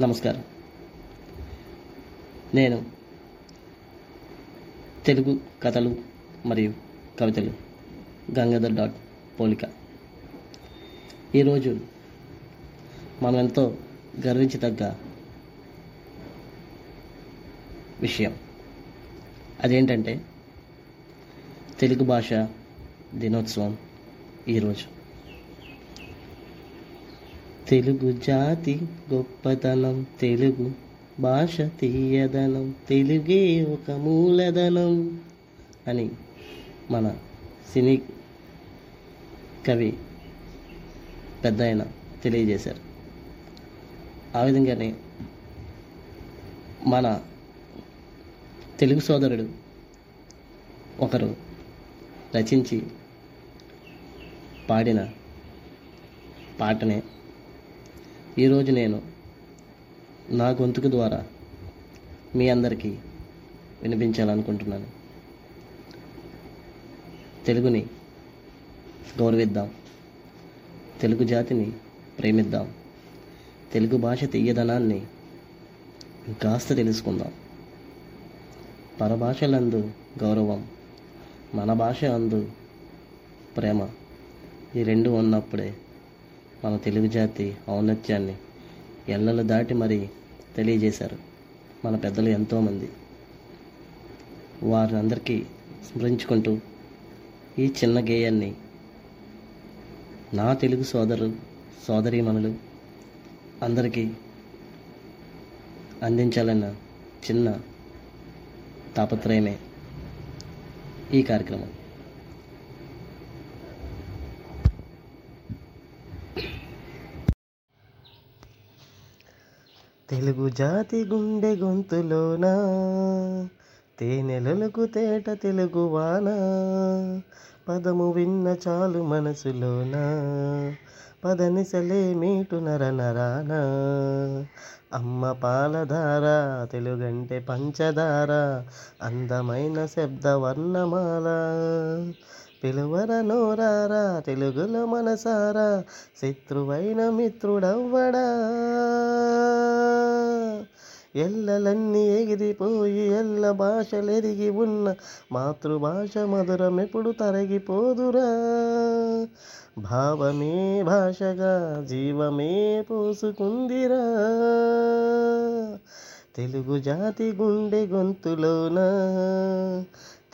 నమస్కారం. నేను తెలుగు కథలు మరియు కవితలు గంగాధర్ డాట్ పోలిక. ఈరోజు మనం ఎంతో గర్వించదగ్గ విషయం. అదేంటంటే తెలుగు భాష దినోత్సవం ఈరోజు. తెలుగు జాతి గొప్పతనం తెలుగు భాష తీయదనం తెలుగే ఒక మూలధనం అని మన సినీ కవి పెద్ద ఆయన తెలియజేశారు. ఆ విధంగానే మన తెలుగు సోదరుడు ఒకరు రచించి పాడిన పాటనే ఈరోజు నేను నా గొంతుకు ద్వారా మీ అందరికీ వినిపించాలనుకుంటున్నాను. తెలుగుని గౌరవిద్దాం. తెలుగు జాతిని ప్రేమిద్దాం. తెలుగు భాష తీయదనాన్ని కాస్త తెలుసుకుందాం. పరభాషలందు గౌరవం మన భాష అందు ప్రేమ ఈ రెండు ఉన్నప్పుడే మన తెలుగు జాతి ఔన్నత్యాన్ని ఎల్లలు దాటి మరి తెలియజేశారు మన పెద్దలు ఎంతోమంది. వారిని అందరికీ స్మరించుకుంటూ ఈ చిన్న గేయాన్ని నా తెలుగు సోదరు సోదరీమణులు అందరికీ అందించాలన్న చిన్న తాపత్రయమే ఈ కార్యక్రమం. తెలుగు జాతి గుండె గొంతులోన? తేనెలలకు తేట తెలుగు వాన? పదము విన్న చాలు మనసులోన? పదనిసలే మీటు నర నరాన? అమ్మ పాలధార తెలుగంటే పంచదార అందమైన శబ్ద వర్ణమాల పిలువర నోరారా తెలుగులో మనసారా శత్రువైన మిత్రుడవ్వడా. ఎల్లలన్నీ ఎగిరిపోయి ఎల్ల భాషలెరిగి ఉన్న మాతృభాష మధురం ఎప్పుడు తరగిపోదురా. భావమే భాషగా జీవమే పోసుకుందిరా. తెలుగు జాతి గుండె గొంతులోనా?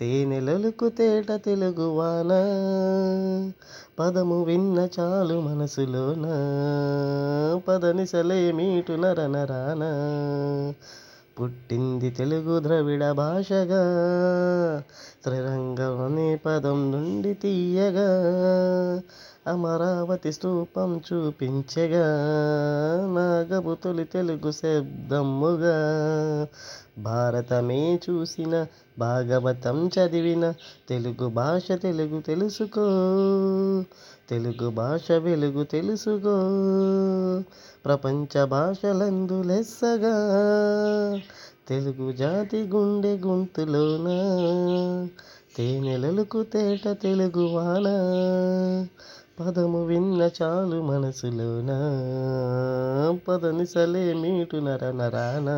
తేనెలలకు తేట తెలుగు వాన పదము విన్న చాలు మనసులోన. పదనిసలే మీటు నరనరాన. పుట్టింది తెలుగు ద్రవిడ భాషగా. త్రిరంగం అనే పదం నుండి తీయగా. అమరావతి స్థూపం చూపించగా నాగపు తొలి తెలుగు శబ్దమ్ముగా భారతమే చూసిన భాగవతం చదివిన తెలుగు భాష తెలుగు తెలుసుకో తెలుగు భాష వెలుగు తెలుసుకో. ప్రపంచ భాషలందు లెస్సగా తెలుగు జాతి గుండె గుంతులోనా? తేనెలలకు తేట తెలుగు వాన? పదము విన్న చాలు మనసులోన పదనిసలే మీటు నర నరాన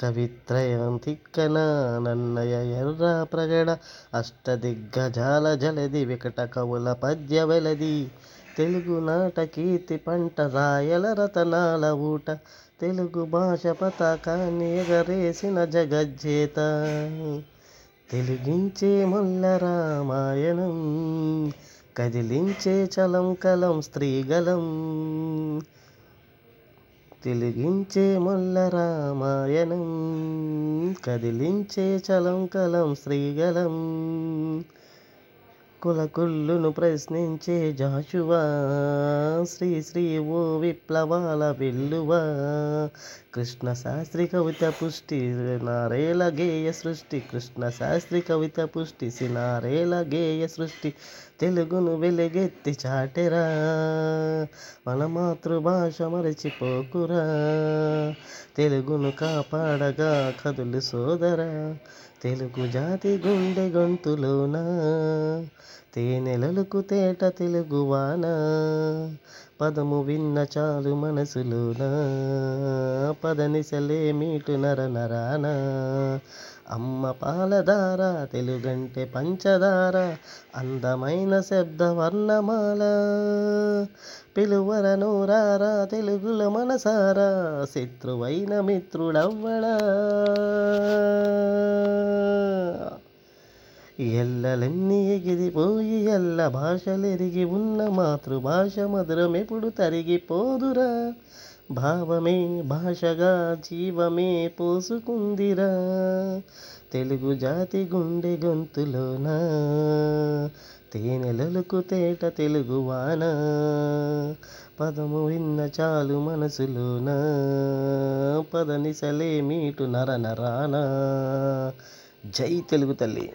కవిత్రయం తిక్కన నన్నయ ఎర్ర ప్రగడ. అష్టదిగ్గజాల జలది వికట కవుల పద్య వెలది. తెలుగు నాట కీర్తి పంట రాయల రతనాల ఊట. తెలుగు భాష పతాకాన్ని ఎగరేసిన జగజ్జేత. తెలుగించే ముల్ల రామాయణం. కదిలించే చలం కలం స్త్రీగలం. తెలుగించే మొల్ల రామాయణం. కదిలించే చలం కలం శ్రీగలం కులకుళ్ళును ప్రశ్నించే జాషువా. శ్రీ శ్రీ ఓ విప్లవాల వెల్లువా. కృష్ణ శాస్త్రి కవిత పుష్టి నారేల గేయ సృష్టి. కృష్ణ శాస్త్రి కవిత పుష్టి సినారేల గేయ సృష్టి. తెలుగును వెలుగెత్తి చాటెరా. మన మాతృభాష మరచిపోకురా. తెలుగును కాపాడగా కదులు సోదరా. తెలుగు జాతి గుండె గొంతులోన. తేనెలలకు తేట తెలుగువానా. పదము విన్న చాలు మనసులోన. పదనిసలే మీటు నర నరానా. అమ్మ పాలధార తెలుగంటే పంచదార అందమైన శబ్ద వర్ణమాల. పిలువర నూరారా తెలుగుల మనసారా శత్రువైన మిత్రుడవ్వడా. ఎల్లలన్నీ ఎగిరిపోయి ఎల్ల భాషలెరిగి ఉన్న మాతృభాష మధురమెప్పుడు తరిగిపోదురా. భావమే భాషగా జీవమే పోసుకుందిరా. తెలుగు జాతి గుండె గొంతులోన? తేనెలలకు తేట తెలుగు వాన? పదము విన్న చాలు మనసులోన? పదనిసలే మీటు నర నరాన? జై తెలుగు తల్లి.